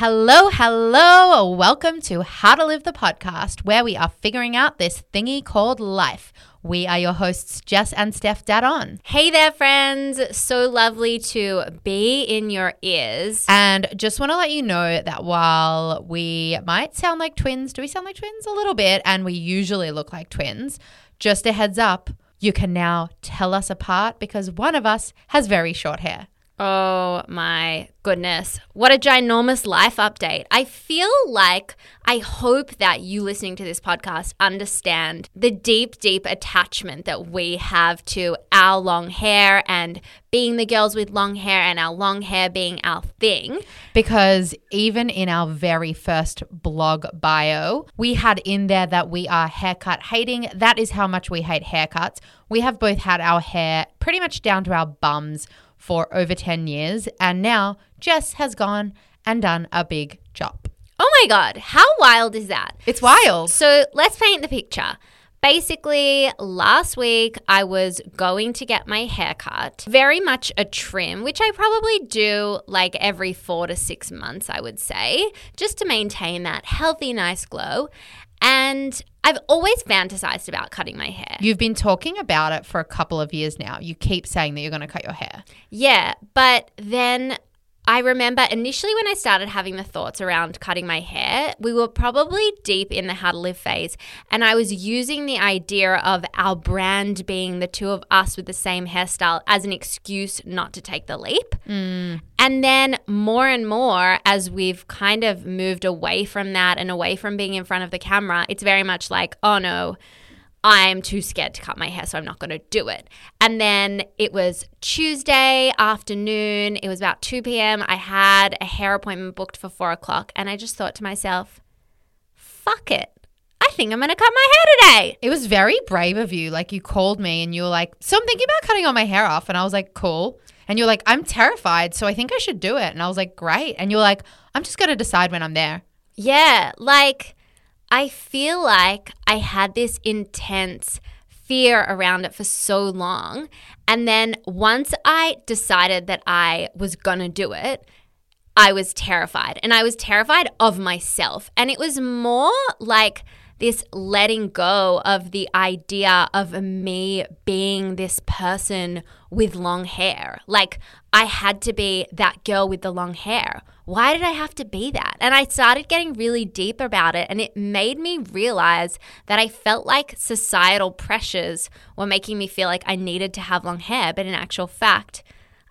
Hello, hello. Welcome to How to Live the podcast, where we are figuring out this thingy called life. We are your hosts, Jess and Steph Dadon. Hey there, friends. So lovely to be in your ears. And just want to let you know that while we might sound like twins, do we sound like twins? A little bit, and we usually look like twins. Just a heads up, you can now tell us apart because one of us has very short hair. Oh my goodness. What a ginormous life update. I feel like I hope that you listening to this podcast understand the deep, deep attachment that we have to our long hair and being the girls with long hair and our long hair being our thing. Because even in our very first blog bio, we had in there that we are haircut hating. That is how much we hate haircuts. We have both had our hair pretty much down to our bums for over 10 years, and now Jess has gone and done a big job. Oh my God, how wild is that? It's wild. So let's paint the picture. Basically, last week I was going to get my hair cut. Very much a trim, which I probably do like every four to six months, I would say, just to maintain that healthy, nice glow. And I've always fantasized about cutting my hair. You've been talking about it for a couple of years now. You keep saying that you're going to cut your hair. Yeah, but then I remember initially when I started having the thoughts around cutting my hair, we were probably deep in the how to live phase. And I was using the idea of our brand being the two of us with the same hairstyle as an excuse not to take the leap. Mm. And then more and more, as we've kind of moved away from that and away from being in front of the camera, it's very much like, oh no I'm too scared to cut my hair, so I'm not going to do it. And then it was Tuesday afternoon. It was about 2 p.m. I had a hair appointment booked for four o'clock. And I just thought to myself, fuck it. I think I'm going to cut my hair today. It was very brave of you. Like, you called me and you were like, So I'm thinking about cutting all my hair off. And I was like, Cool. And you're like, I'm terrified. So I think I should do it. And I was like, Great. And you're like, I'm just going to decide when I'm there. Yeah. Like, I feel like I had this intense fear around it for so long. And then once I decided that I was going to do it, I was terrified. And I was terrified of myself. And it was more like this letting go of the idea of me being this person with long hair. Like I had to be that girl with the long hair. Why did I have to be that? And I started getting really deep about it, and it made me realize that I felt like societal pressures were making me feel like I needed to have long hair, but in actual fact,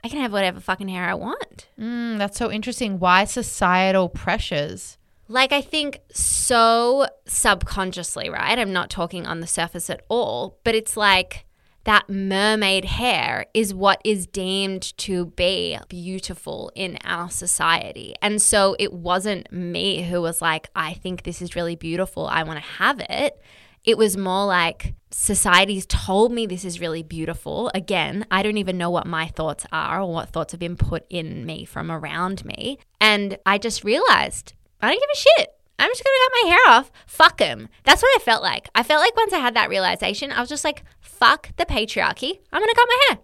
I can have whatever fucking hair I want. Mm, that's so interesting. Why societal pressures? Like, I think so subconsciously, right? I'm not talking on the surface at all, but it's like that mermaid hair is what is deemed to be beautiful in our society. And so it wasn't me who was like, I think this is really beautiful. I want to have it. It was more like society's told me this is really beautiful. Again, I don't even know what my thoughts are or what thoughts have been put in me from around me. And I just realized I don't give a shit. I'm just gonna cut my hair off. Fuck him. That's what I felt like. I felt like once I had that realization, I was just like, fuck the patriarchy. I'm gonna cut my hair.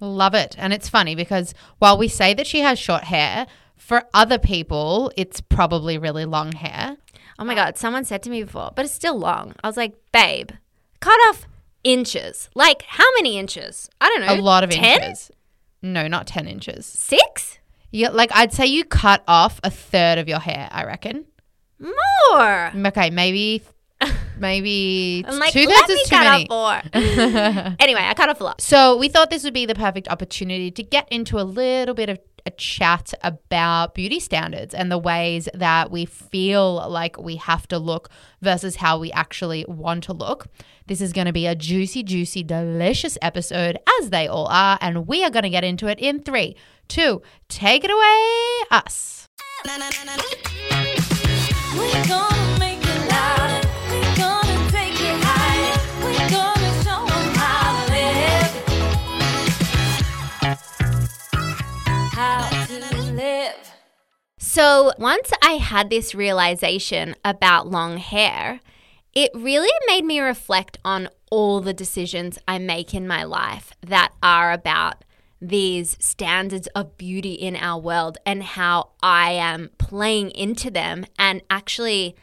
Love it. And it's funny because while we say that she has short hair, for other people, it's probably really long hair. Oh my God, someone said to me before, but it's still long. I was like, babe, cut off inches. Like, how many inches? I don't know. A lot of 10? inches. No, not 10 inches. Six? Yeah, like I'd say you cut off a third of your hair, I reckon. More. Okay, maybe maybe I'm like, two thirds is too cut many. off more. anyway, I cut off a lot. So we thought this would be the perfect opportunity to get into a little bit of a chat about beauty standards and the ways that we feel like we have to look versus how we actually want to look. This is going to be a juicy, juicy, delicious episode, as they all are, and we are going to get into it in three, two, take it away, us. How to live. So once I had this realization about long hair, it really made me reflect on all the decisions I make in my life that are about these standards of beauty in our world and how I am playing into them and actually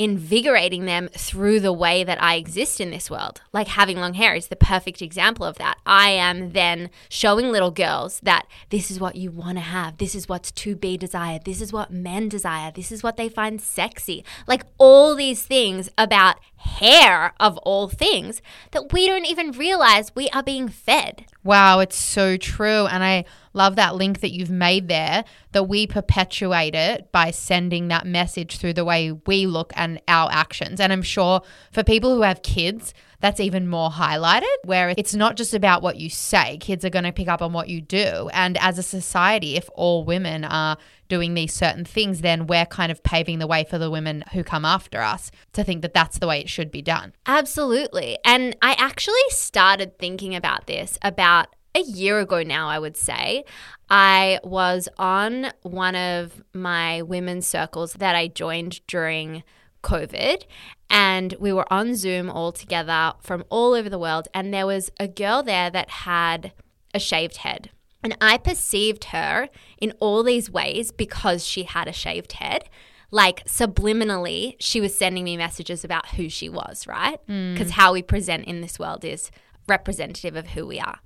reinvigorating them through the way that I exist in this world. Like having long hair is the perfect example of that. I am then showing little girls that this is what you want to have. This is what's to be desired. This is what men desire. This is what they find sexy. Like all these things about hair of all things that we don't even realize we are being fed. Wow, it's so true. And I love that link that you've made there that we perpetuate it by sending that message through the way we look and our actions. And I'm sure for people who have kids, that's even more highlighted, where it's not just about what you say. Kids are going to pick up on what you do. And as a society, if all women are doing these certain things, then we're kind of paving the way for the women who come after us to think that that's the way it should be done. Absolutely. And I actually started thinking about this about a year ago now, I would say. I was on one of my women's circles that I joined during COVID, and we were on Zoom all together from all over the world. And there was a girl there that had a shaved head. And I perceived her in all these ways because she had a shaved head. Like subliminally, she was sending me messages about who she was, right? Because mm. how we present in this world is representative of who we are.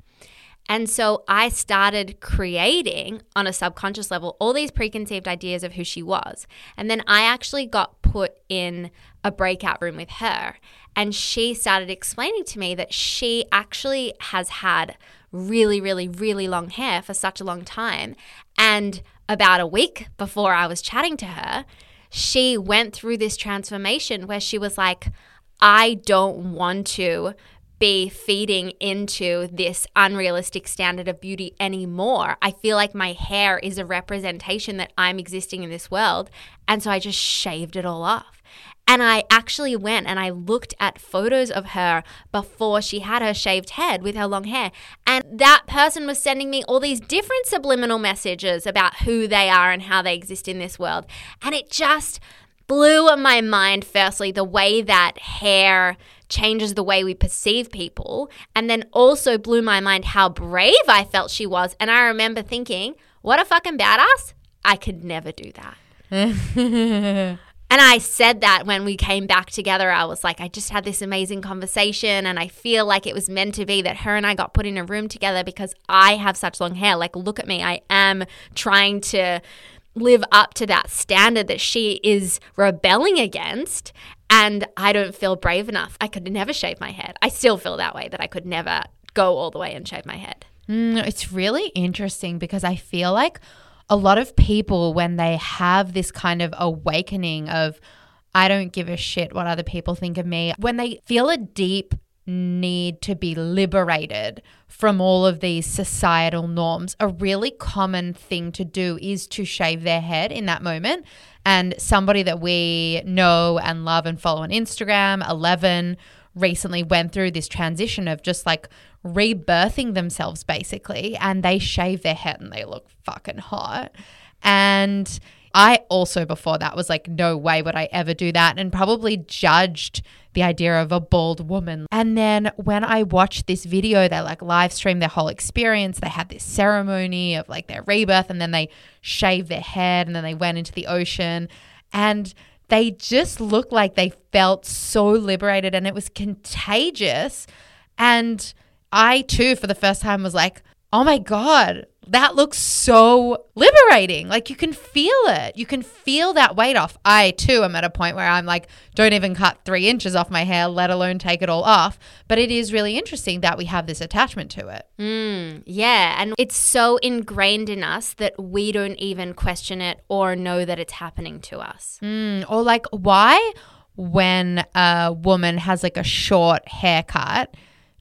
And so I started creating on a subconscious level all these preconceived ideas of who she was. And then I actually got put in a breakout room with her. And she started explaining to me that she actually has had really, really, really long hair for such a long time. And about a week before I was chatting to her, she went through this transformation where she was like, I don't want to be feeding into this unrealistic standard of beauty anymore. I feel like my hair is a representation that I'm existing in this world. And so I just shaved it all off. And I actually went and I looked at photos of her before she had her shaved head with her long hair. And that person was sending me all these different subliminal messages about who they are and how they exist in this world. And it just blew my mind, firstly, the way that hair changes the way we perceive people. And then also blew my mind how brave I felt she was. And I remember thinking, what a fucking badass. I could never do that. And I said that when we came back together. I was like, I just had this amazing conversation, and I feel like it was meant to be that her and I got put in a room together because I have such long hair. Like, look at me. I am trying to live up to that standard that she is rebelling against. And I don't feel brave enough. I could never shave my head. I still feel that way that I could never go all the way and shave my head. Mm, it's really interesting because I feel like a lot of people, when they have this kind of awakening of, I don't give a shit what other people think of me, when they feel a deep need to be liberated from all of these societal norms, a really common thing to do is to shave their head in that moment. And somebody that we know and love and follow on Instagram, Eleven, recently went through this transition of just like rebirthing themselves basically and they shave their head and they look fucking hot and i also before that was like no way would i ever do that and probably judged the idea of a bald woman. And then when i watched this video they like live streamed their whole experience. They had this ceremony of like their rebirth and then they shaved their head and then they went into the ocean. And they just looked like they felt so liberated and it was contagious. And I too, for the first time, was like, oh my God, that looks so liberating. Like you can feel it. You can feel that weight off. I too am at a point where I'm like, don't even cut three inches off my hair, let alone take it all off. But it is really interesting that we have this attachment to it. Mm, yeah, and it's so ingrained in us that we don't even question it or know that it's happening to us. Mm, or like, why, when a woman has like a short haircut,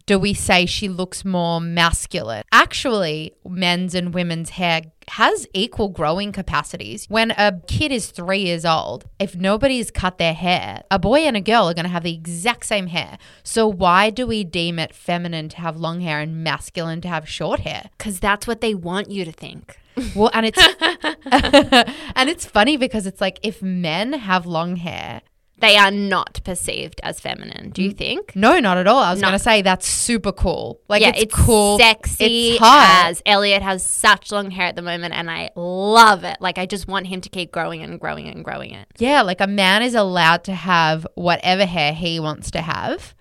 do we say she looks more masculine? Actually, men's and women's hair has equal growing capacities. When a kid is three years old, if nobody's cut their hair, a boy and a girl are going to have the exact same hair. So, why do we deem it feminine to have long hair and masculine to have short hair? Because that's what they want you to think. Well, and it's and it's funny because it's like if men have long hair, they are not perceived as feminine. Do you think? No, not at all. I was No. going to say that's super cool. Like yeah, it's, cool. sexy. It's hot. As Elliot has such long hair at the moment, and I love it. Like I just want him to keep growing and growing and growing it. Yeah, like a man is allowed to have whatever hair he wants to have.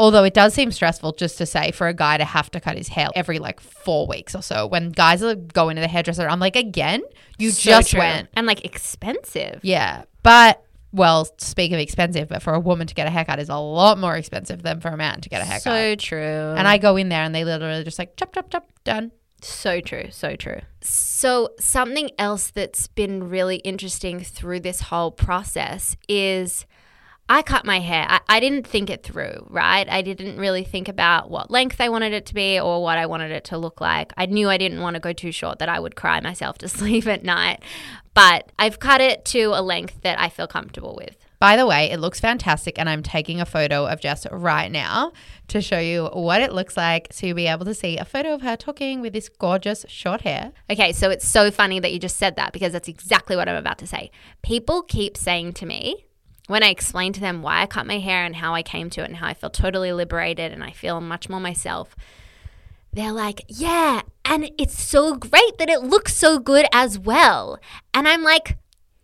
Although it does seem stressful just to say for a guy to have to cut his hair every like four weeks or so. When guys are going to the hairdresser, I'm like, again, you So just true. went. and like expensive. Yeah. But, well, speak of expensive, but for a woman to get a haircut is a lot more expensive than for a man to get a haircut. So true. and I go in there and they literally just like, chop, chop, chop, done. So true, so true. So, something else that's been really interesting through this whole process is I cut my hair. I, I didn't think it through, right? I didn't really think about what length I wanted it to be or what I wanted it to look like. I knew I didn't want to go too short, that I would cry myself to sleep at night. But I've cut it to a length that I feel comfortable with. By the way, it looks fantastic, and I'm taking a photo of Jess right now to show you what it looks like so you'll be able to see a photo of her talking with this gorgeous short hair. Okay, so it's so funny that you just said that because that's exactly what I'm about to say. People keep saying to me when I explain to them why I cut my hair and how I came to it and how I feel totally liberated and I feel much more myself, they're like, yeah, and it's so great that it looks so good as well. And I'm like,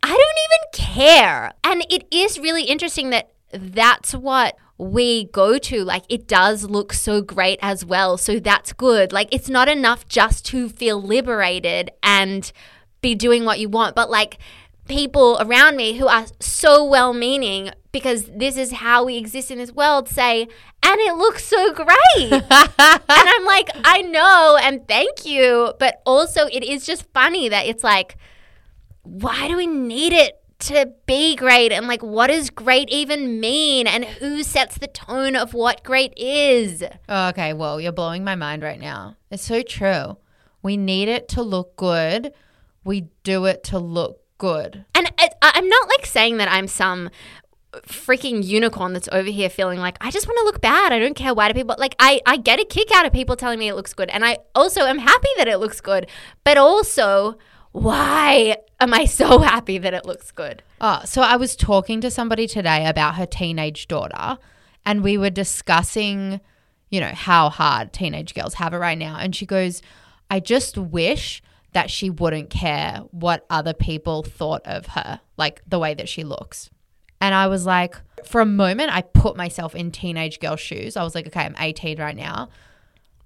I don't even care. And it is really interesting that that's what we go to. Like, it does look so great as well. So that's good. Like, it's not enough just to feel liberated and be doing what you want, but like, people around me who are so well meaning because this is how we exist in this world say, and it looks so great. and I'm like, I know, and thank you. But also, it is just funny that it's like, why do we need it to be great? And like, what does great even mean? And who sets the tone of what great is? Oh, okay, well, you're blowing my mind right now. It's so true. We need it to look good, we do it to look good. And I, I'm not like saying that I'm some freaking unicorn that's over here feeling like I just want to look bad. I don't care why do people like I I get a kick out of people telling me it looks good and I also am happy that it looks good. But also why am I so happy that it looks good? Oh, so I was talking to somebody today about her teenage daughter, and we were discussing, you know, how hard teenage girls have it right now. And she goes, I just wish that she wouldn't care what other people thought of her, like the way that she looks. And I was like, for a moment, I put myself in teenage girl shoes. I was like, okay, I'm 18 right now.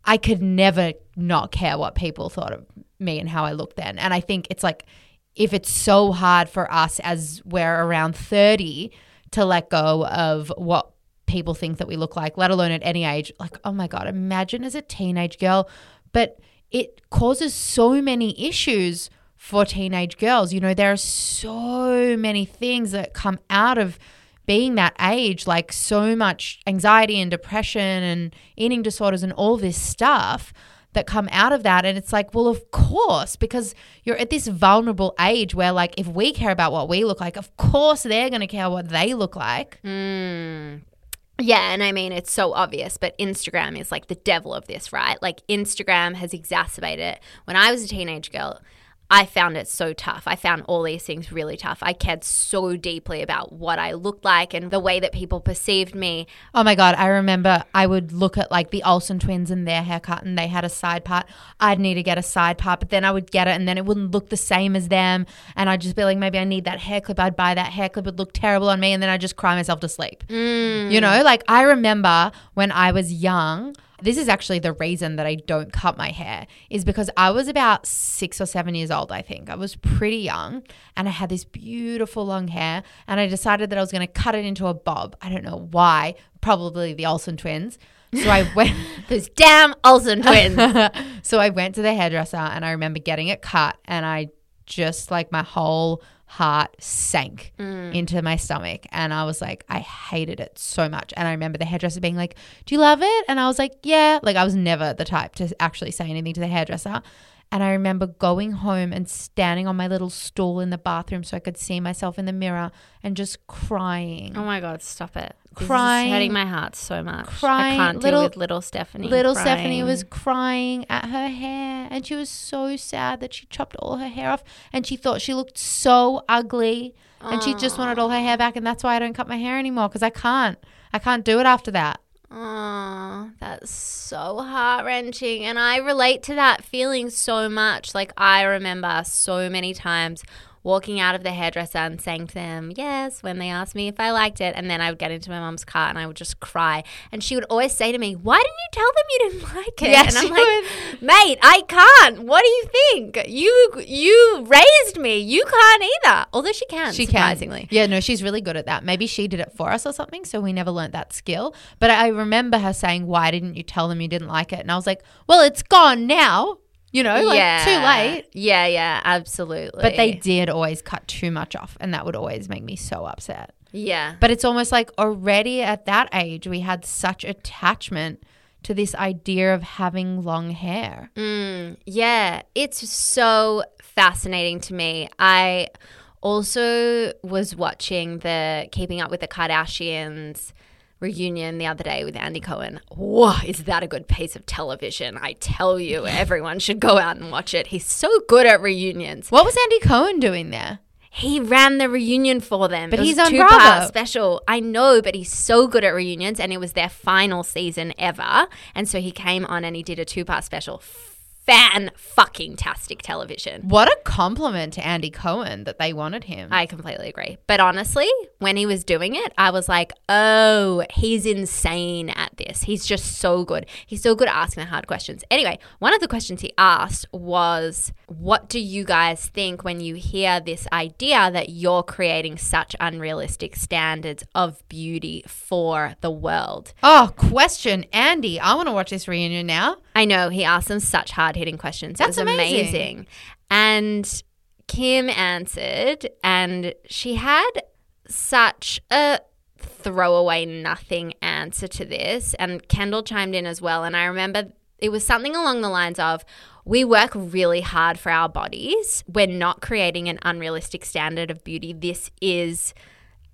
I could never not care what people thought of me and how I looked then. And I think it's like if it's so hard for us as we're around 30 to let go of what people think that we look like, let alone at any age, like, oh my God, imagine as a teenage girl. But it causes so many issues for teenage girls. You know, there are so many things that come out of being that age, like so much anxiety and depression and eating disorders and all this stuff that come out of that. And it's like, well, of course, because you're at this vulnerable age where, like, if we care about what we look like, of course they're going to care what they look like. Mm. Yeah, and I mean it's so obvious, but Instagram is like the devil of this, right? Like Instagram has exacerbated it. When I was a teenage girl, I found it so tough. I found all these things really tough. I cared so deeply about what I looked like and the way that people perceived me. Oh my God, I remember I would look at like the Olsen twins and their haircut and they had a side part. I'd need to get a side part, but then I would get it and then it wouldn't look the same as them. And I'd just be like, maybe I need that hair clip. I'd buy that hair clip. It'd look terrible on me. And then I'd just cry myself to sleep. Mm. You know, like I remember when I was young, this is actually the reason that I don't cut my hair is because I was about six or seven years old, I think. I was pretty young and I had this beautiful long hair and I decided that I was going to cut it into a bob. I don't know why, probably the Olsen twins. So I went. Those damn Olsen twins. so I went to the hairdresser and I remember getting it cut and I just like my whole heart sank mm. into my stomach. And I was like I hated it so much. And I remember the hairdresser being like do you love it? And I was like yeah. Like I was never the type to actually say anything to the hairdresser and I remember going home and standing on my little stool in the bathroom so I could see myself in the mirror and just crying oh my god, stop it. Crying. hurting my heart so much. Crying. I can't Little- deal with little Stephanie. Little Stephanie was crying at her hair and she was so sad that she chopped all her hair off and she thought she looked so ugly and she just wanted all her hair back, and that's why I don't cut my hair anymore because I can't. I can't do it after that. Oh, that's so heart wrenching. And I relate to that feeling so much. Like, I remember so many times walking out of the hairdresser and saying to them, yes, when they asked me if I liked it. And then I would get into my mum's car and I would just cry. And she would always say to me, why didn't you tell them you didn't like it? Yes, and I'm like, mate, I can't. What do you think? You you raised me. You can't either. Although she can, She surprisingly. can. Yeah, no, she's really good at that. Maybe she did it for us or something, so we never learnt that skill. But I remember her saying, "Why didn't you tell them you didn't like it?" And I was like, "Well, it's gone now. You know, like too late." Yeah, yeah, absolutely. But they did always cut too much off, and that would always make me so upset. Yeah. But it's almost like already at that age, we had such attachment to this idea of having long hair. Mm, yeah, it's so fascinating to me. I also was watching the Keeping Up with the Kardashians reunion the other day with Andy Cohen. Whoa, is that a good piece of television? I tell you, everyone should go out and watch it. He's so good at reunions. What was Andy Cohen doing there? He ran the reunion for them. But It he's a on two-part Bravo. special. I know, but he's so good at reunions, and it was their final season ever. And so he came on and he did a two-part special. Fan fucking tastic television. What a compliment to Andy Cohen that they wanted him. I completely agree. But honestly, when he was doing it, I was like, oh, he's insane at this. He's just so good. He's so good at asking the hard questions. Anyway, one of the questions he asked was, what do you guys think when you hear this idea that you're creating such unrealistic standards of beauty for the world? oh, question, Andy. I want to watch this reunion now. I know he asked them such hard hitting questions. That's it was amazing. amazing. And Kim answered, and she had such a throwaway nothing answer to this. And Kendall chimed in as well. And I remember it was something along the lines of, we work really hard for our bodies. We're not creating an unrealistic standard of beauty. This is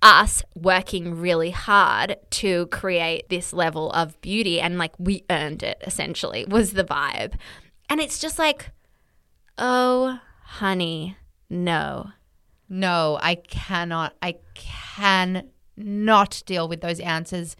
us working really hard to create this level of beauty and like we earned it essentially was the vibe. And it's just like, oh, honey, no. No, I cannot. I cannot deal with those answers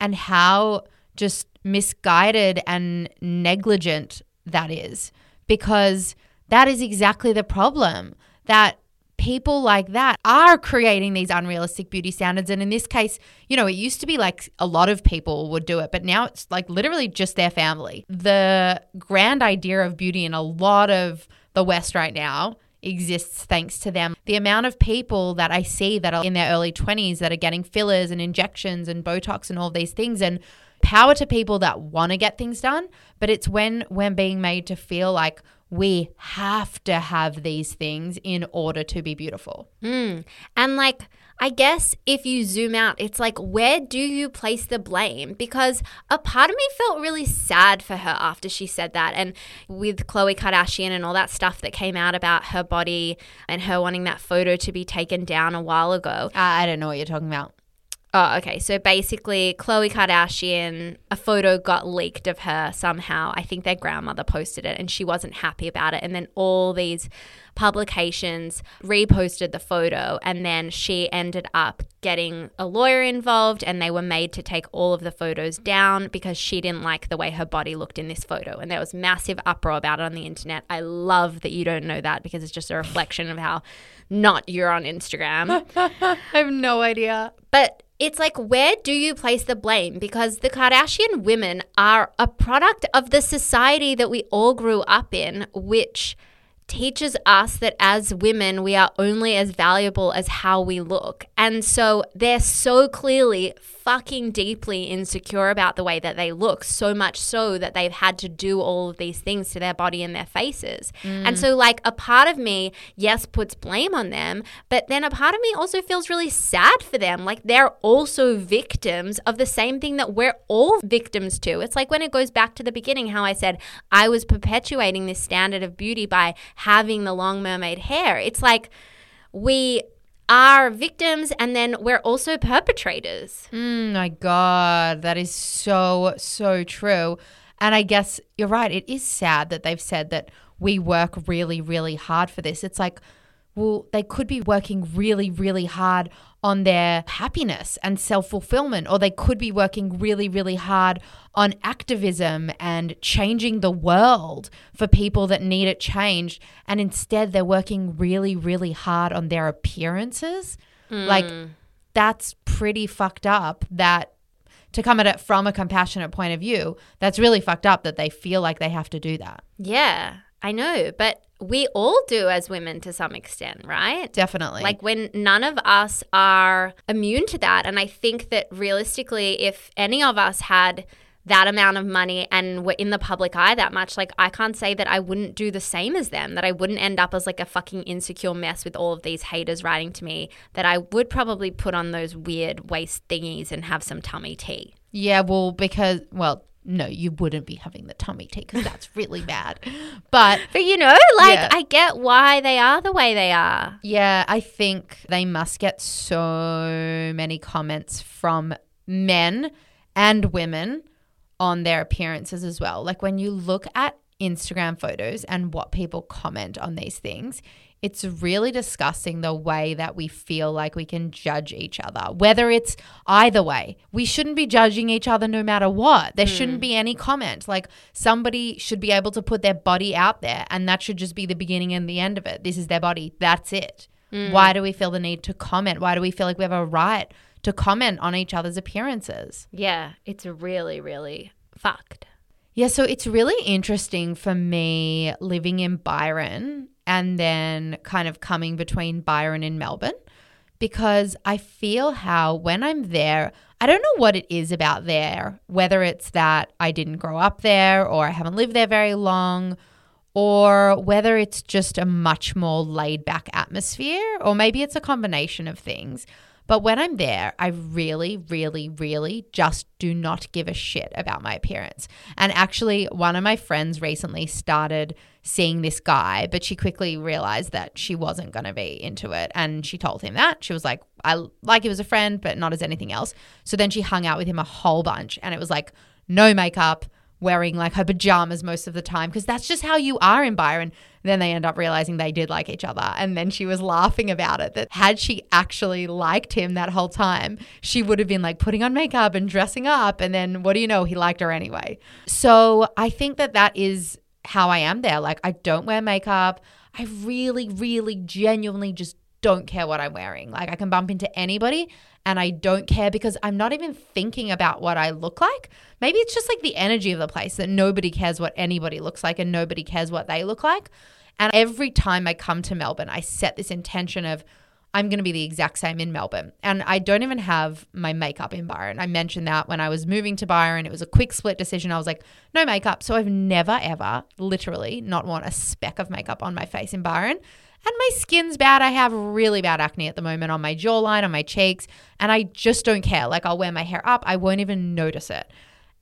and how just misguided and negligent that is because that is exactly the problem that people like that are creating these unrealistic beauty standards and in this case you know it used to be like a lot of people would do it but now it's like literally just their family the grand idea of beauty in a lot of the west right now exists thanks to them. The amount of people that I see that are in their early 20s that are getting fillers and injections and Botox and all these things and power to people that want to get things done, but it's when we're being made to feel like we have to have these things in order to be beautiful. Mm. And like, I guess if you zoom out, it's like, where do you place the blame? Because a part of me felt really sad for her after she said that. And with Khloe Kardashian and all that stuff that came out about her body and her wanting that photo to be taken down a while ago. Uh, I don't know what you're talking about. Oh, okay. So basically, Khloe Kardashian, a photo got leaked of her somehow. I think their grandmother posted it and she wasn't happy about it. And then all these publications reposted the photo. And then she ended up getting a lawyer involved and they were made to take all of the photos down because she didn't like the way her body looked in this photo. And there was massive uproar about it on the internet. I love that you don't know that because it's just a reflection of how not you're on Instagram. I have no idea. But it's like, where do you place the blame? Because the Kardashian women are a product of the society that we all grew up in, which teaches us that as women, we are only as valuable as how we look. And so they're so clearly fucking deeply insecure about the way that they look, so much so that they've had to do all of these things to their body and their faces. And mm. so, like, a part of me, yes, puts blame on them, but then a part of me also feels really sad for them. Like, they're also victims of the same thing that we're all victims to. It's like when it goes back to the beginning, how I said I was perpetuating this standard of beauty by having the long mermaid hair. It's like we are victims and then we're also perpetrators. Mm, my God, that is so, so true. And I guess you're right. It is sad that they've said that we work really, really hard for this. It's like, well, they could be working really, really hard on their happiness and self fulfillment, or they could be working really, really hard on activism and changing the world for people that need it changed. And instead, they're working really, really hard on their appearances. Hmm. Like, that's pretty fucked up that to come at it from a compassionate point of view, that's really fucked up that they feel like they have to do that. Yeah, I know, but we all do as women to some extent, right? Definitely. Like when none of us are immune to that. And I think that realistically, if any of us had that amount of money and were in the public eye that much, like I can't say that I wouldn't do the same as them, that I wouldn't end up as like a fucking insecure mess with all of these haters writing to me, that I would probably put on those weird waist thingies and have some tummy tea. yeah, well, because, well, no, you wouldn't be having the tummy tea because that's really bad. But But you know, like Yeah. I get why they are the way they are. yeah, I think they must get so many comments from men and women on their appearances as well. Like when you look at Instagram photos and what people comment on these things, it's really disgusting the way that we feel like we can judge each other. Whether it's either way, we shouldn't be judging each other no matter what. There hmm. shouldn't be any comment. Like somebody should be able to put their body out there, and that should just be the beginning and the end of it. This is their body. That's it. Hmm. Why do we feel the need to comment? Why do we feel like we have a right to comment on each other's appearances? Yeah, it's really, really fucked. Yeah, so it's really interesting for me living in Byron and then kind of coming between Byron and Melbourne because I feel how when I'm there, I don't know what it is about there, whether it's that I didn't grow up there or I haven't lived there very long or whether it's just a much more laid back atmosphere, or maybe it's a combination of things. But when I'm there, I really, really, really just do not give a shit about my appearance. And actually, one of my friends recently started seeing this guy, but she quickly realized that she wasn't going to be into it. And she told him that. She was like, I like him as a friend, but not as anything else. So then she hung out with him a whole bunch. And it was like, no makeup, wearing like her pajamas most of the time because that's just how you are in Byron. Then they end up realizing they did like each other. And then she was laughing about it that had she actually liked him that whole time, she would have been like putting on makeup and dressing up. And then what do you know? He liked her anyway. So I think that that is how I am there. Like I don't wear makeup. I really, really genuinely just don't care what I'm wearing. Like I can bump into anybody and I don't care because I'm not even thinking about what I look like. Maybe it's just like the energy of the place that nobody cares what anybody looks like and nobody cares what they look like. And every time I come to Melbourne, I set this intention of I'm going to be the exact same in Melbourne. And I don't even have my makeup in Byron. I mentioned that when I was moving to Byron, it was a quick split decision. I was like, no makeup. So I've never, ever, literally, not want a speck of makeup on my face in Byron. And my skin's bad. I have really bad acne at the moment on my jawline, on my cheeks, and I just don't care. Like, I'll wear my hair up, I won't even notice it.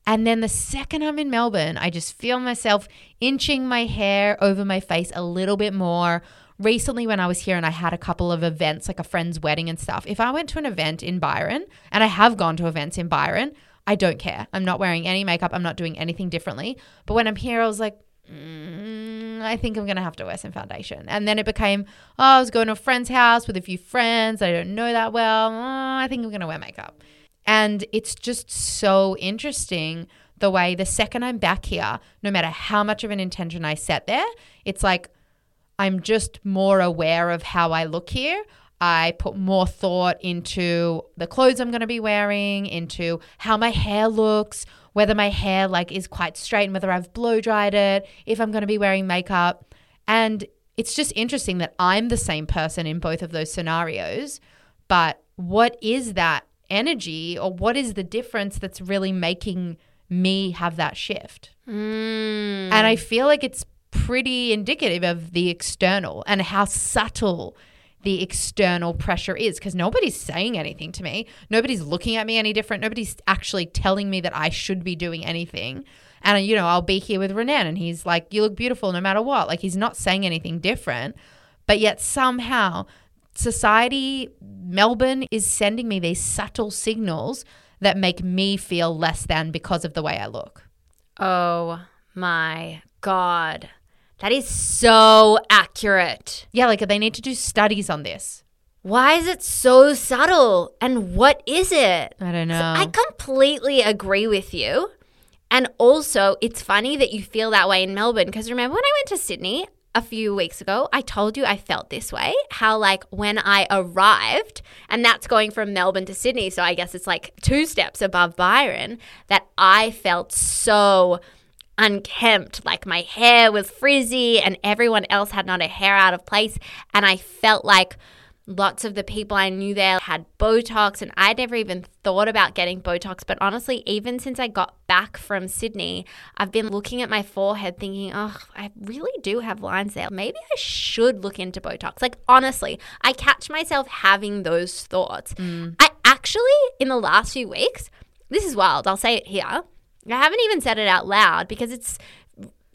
And then the second I'm in Melbourne, I just feel myself inching my hair over my face a little bit more. Recently, when I was here and I had a couple of events, like a friend's wedding and stuff, if I went to an event in Byron, and I have gone to events in Byron, I don't care. I'm not wearing any makeup, I'm not doing anything differently. But when I'm here, I was like, mm, I think I'm going to have to wear some foundation. And then it became, oh, I was going to a friend's house with a few friends I don't know that well. Oh, I think I'm going to wear makeup. And it's just so interesting the way the second I'm back here, no matter how much of an intention I set there, it's like I'm just more aware of how I look here. I put more thought into the clothes I'm going to be wearing, into how my hair looks, whether my hair like is quite straight and whether I've blow dried it, if I'm going to be wearing makeup. And it's just interesting that I'm the same person in both of those scenarios, but what is that energy or what is the difference that's really making me have that shift? Mm. And I feel like it's pretty indicative of the external and how subtle the external pressure is because nobody's saying anything to me. Nobody's looking at me any different. Nobody's actually telling me that I should be doing anything. And, you know, I'll be here with Renan and he's like, you look beautiful no matter what. Like, he's not saying anything different. But yet, somehow, society, Melbourne is sending me these subtle signals that make me feel less than because of the way I look. Oh my God. That is so accurate. Yeah, like they need to do studies on this. Why is it so subtle? And what is it? I don't know. I completely agree with you. And also, it's funny that you feel that way in Melbourne because remember when I went to Sydney a few weeks ago, I told you I felt this way. How, like, when I arrived, and that's going from Melbourne to Sydney, so I guess it's like two steps above Byron, that I felt so unkempt. Like, my hair was frizzy, and everyone else had not a hair out of place. And I felt like, Lots of the people I knew there had Botox, and I'd never even thought about getting Botox. But honestly, even since I got back from Sydney, I've been looking at my forehead thinking, oh, I really do have lines there. Maybe I should look into Botox. Like, honestly, I catch myself having those thoughts. Mm. I actually, in the last few weeks, this is wild. I'll say it here. I haven't even said it out loud because it's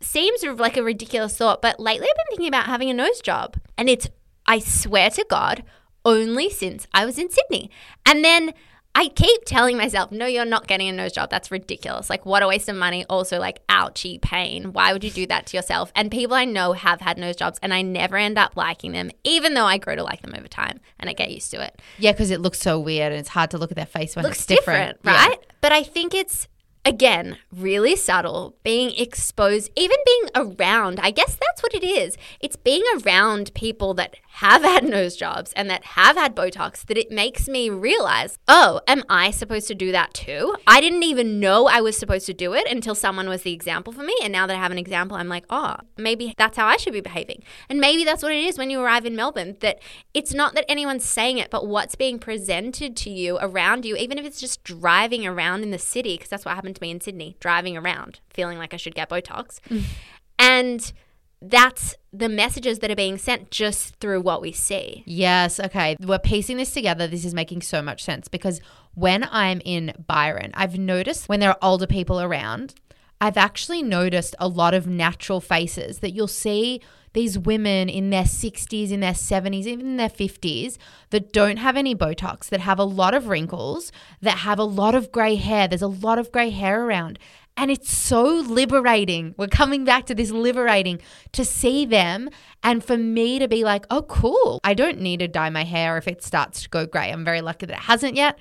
seems sort of like a ridiculous thought, but lately I've been thinking about having a nose job. And it's, I swear to God, only since I was in Sydney. And then I keep telling myself, no, you're not getting a nose job. That's ridiculous. Like, what a waste of money. Also, like, ouchie pain. Why would you do that to yourself? And people I know have had nose jobs, and I never end up liking them, even though I grow to like them over time and I get used to it. yeah, because it looks so weird and it's hard to look at their face when looks it's different. different, right? But I think it's again really subtle being exposed even being around. I guess that's what it is. It's being around people that have had nose jobs and that have had botox that it makes me realize oh am i supposed to do that too? I didn't even know i was supposed to do it until someone was the example for me. And now that i have an example i'm like oh maybe that's how i should be behaving. And maybe that's what it is when you arrive in melbourne that it's not that anyone's saying it but what's being presented to you around you even if it's just driving around in the city because that's what happened to me in sydney driving around feeling like i should get botox mm. and that's the messages that are being sent just through what we see Yes, okay. We're piecing this together. This is making so much sense because when I'm in Byron, I've noticed when there are older people around, I've actually noticed a lot of natural faces that you'll see these women in their 60s, in their 70s, even in their 50s that don't have any Botox, that have a lot of wrinkles, that have a lot of gray hair. There's a lot of gray hair around. And it's so liberating. We're coming back to this liberating to see them and for me to be like, oh, cool. I don't need to dye my hair if it starts to go grey. I'm very lucky that it hasn't yet.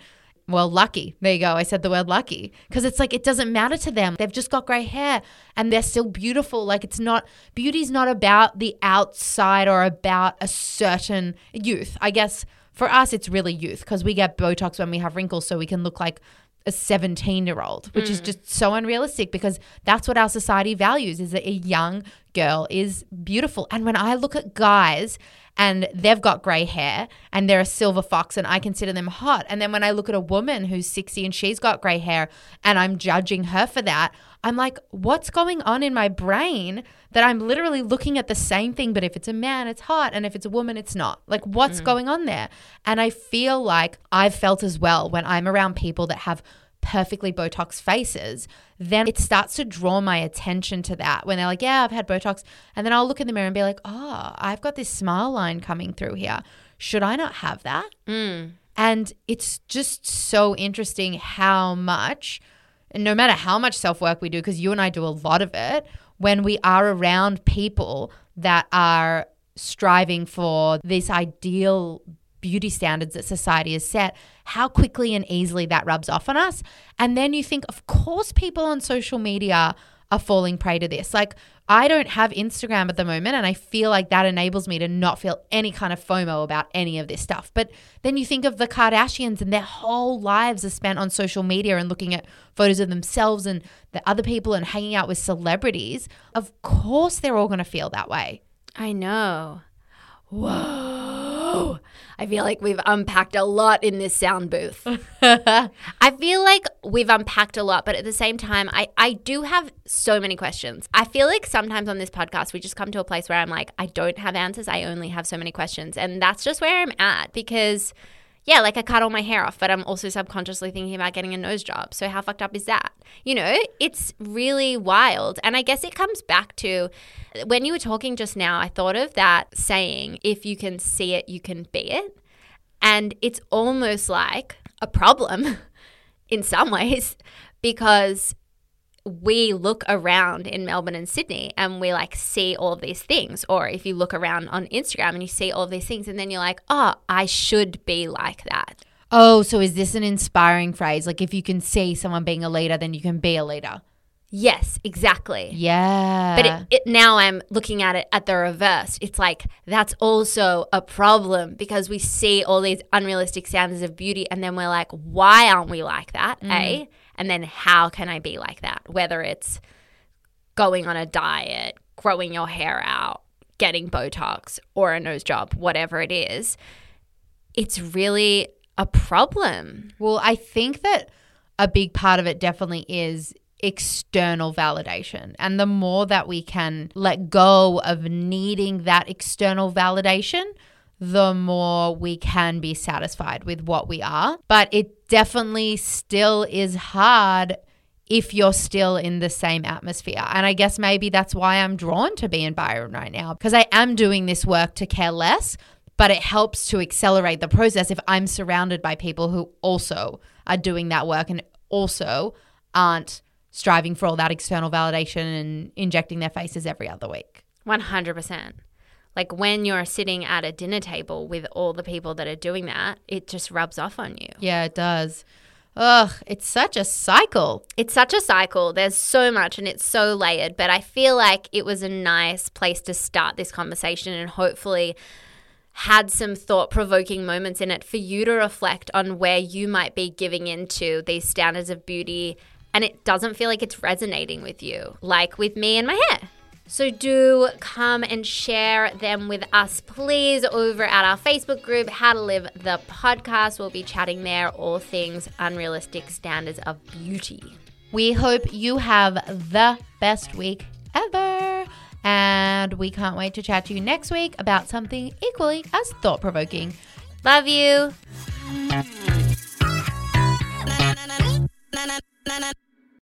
Well, lucky. There you go. I said the word lucky because it's like it doesn't matter to them. They've just got grey hair and they're still beautiful. Like it's not, beauty's not about the outside or about a certain youth. I guess for us, it's really youth because we get Botox when we have wrinkles so we can look like a 17 year old, which is mm. just so unrealistic because that's what our society values is that a young girl is beautiful. And when I look at guys and they've got gray hair and they're a silver fox and I consider them hot. And then when I look at a woman who's 60 and she's got gray hair and I'm judging her for that, I'm like, what's going on in my brain that I'm literally looking at the same thing, but if it's a man, it's hot, and if it's a woman, it's not? Like, what's mm. going on there? And I feel like I've felt as well when I'm around people that have perfectly Botox faces, then it starts to draw my attention to that when they're like, Yeah, I've had Botox. And then I'll look in the mirror and be like, Oh, I've got this smile line coming through here. Should I not have that? Mm. And it's just so interesting how much, and no matter how much self work we do, because you and I do a lot of it, when we are around people that are striving for this ideal beauty standards that society has set, how quickly and easily that rubs off on us. And then you think, of course, people on social media are falling prey to this. Like, I don't have Instagram at the moment, and I feel like that enables me to not feel any kind of FOMO about any of this stuff. But then you think of the Kardashians, and their whole lives are spent on social media and looking at photos of themselves and the other people and hanging out with celebrities. Of course, they're all going to feel that way. I know. Whoa. I feel like we've unpacked a lot in this sound booth. I feel like we've unpacked a lot, but at the same time, I, I do have so many questions. I feel like sometimes on this podcast, we just come to a place where I'm like, I don't have answers. I only have so many questions. And that's just where I'm at because, yeah, like I cut all my hair off, but I'm also subconsciously thinking about getting a nose job. So how fucked up is that? You know, it's really wild. And I guess it comes back to when you were talking just now, I thought of that saying, if you can see it, you can be it. And it's almost like a problem in some ways because we look around in Melbourne and Sydney and we like see all of these things. Or if you look around on Instagram and you see all of these things, and then you're like, oh, I should be like that. Oh, so is this an inspiring phrase? Like if you can see someone being a leader, then you can be a leader. Yes, exactly. Yeah. But it, it, now I'm looking at it at the reverse. It's like that's also a problem because we see all these unrealistic standards of beauty and then we're like, why aren't we like that? A. And then how can I be like that? Whether it's going on a diet, growing your hair out, getting Botox or a nose job, whatever it is, it's really a problem. Well, I think that a big part of it definitely is external validation. And the more that we can let go of needing that external validation, the more we can be satisfied with what we are. But it definitely still is hard if you're still in the same atmosphere. And I guess maybe that's why I'm drawn to be in Byron right now because I am doing this work to care less, but it helps to accelerate the process if I'm surrounded by people who also are doing that work and also aren't striving for all that external validation and injecting their faces every other week. 100%. Like when you're sitting at a dinner table with all the people that are doing that, it just rubs off on you. Yeah, it does. Ugh, it's such a cycle. It's such a cycle. There's so much and it's so layered, but I feel like it was a nice place to start this conversation and hopefully had some thought provoking moments in it for you to reflect on where you might be giving into these standards of beauty and it doesn't feel like it's resonating with you, like with me and my hair. So do come and share them with us, please, over at our Facebook group, How to Live the Podcast. We'll be chatting there all things unrealistic standards of beauty. We hope you have the best week ever. And we can't wait to chat to you next week about something equally as thought provoking. Love you.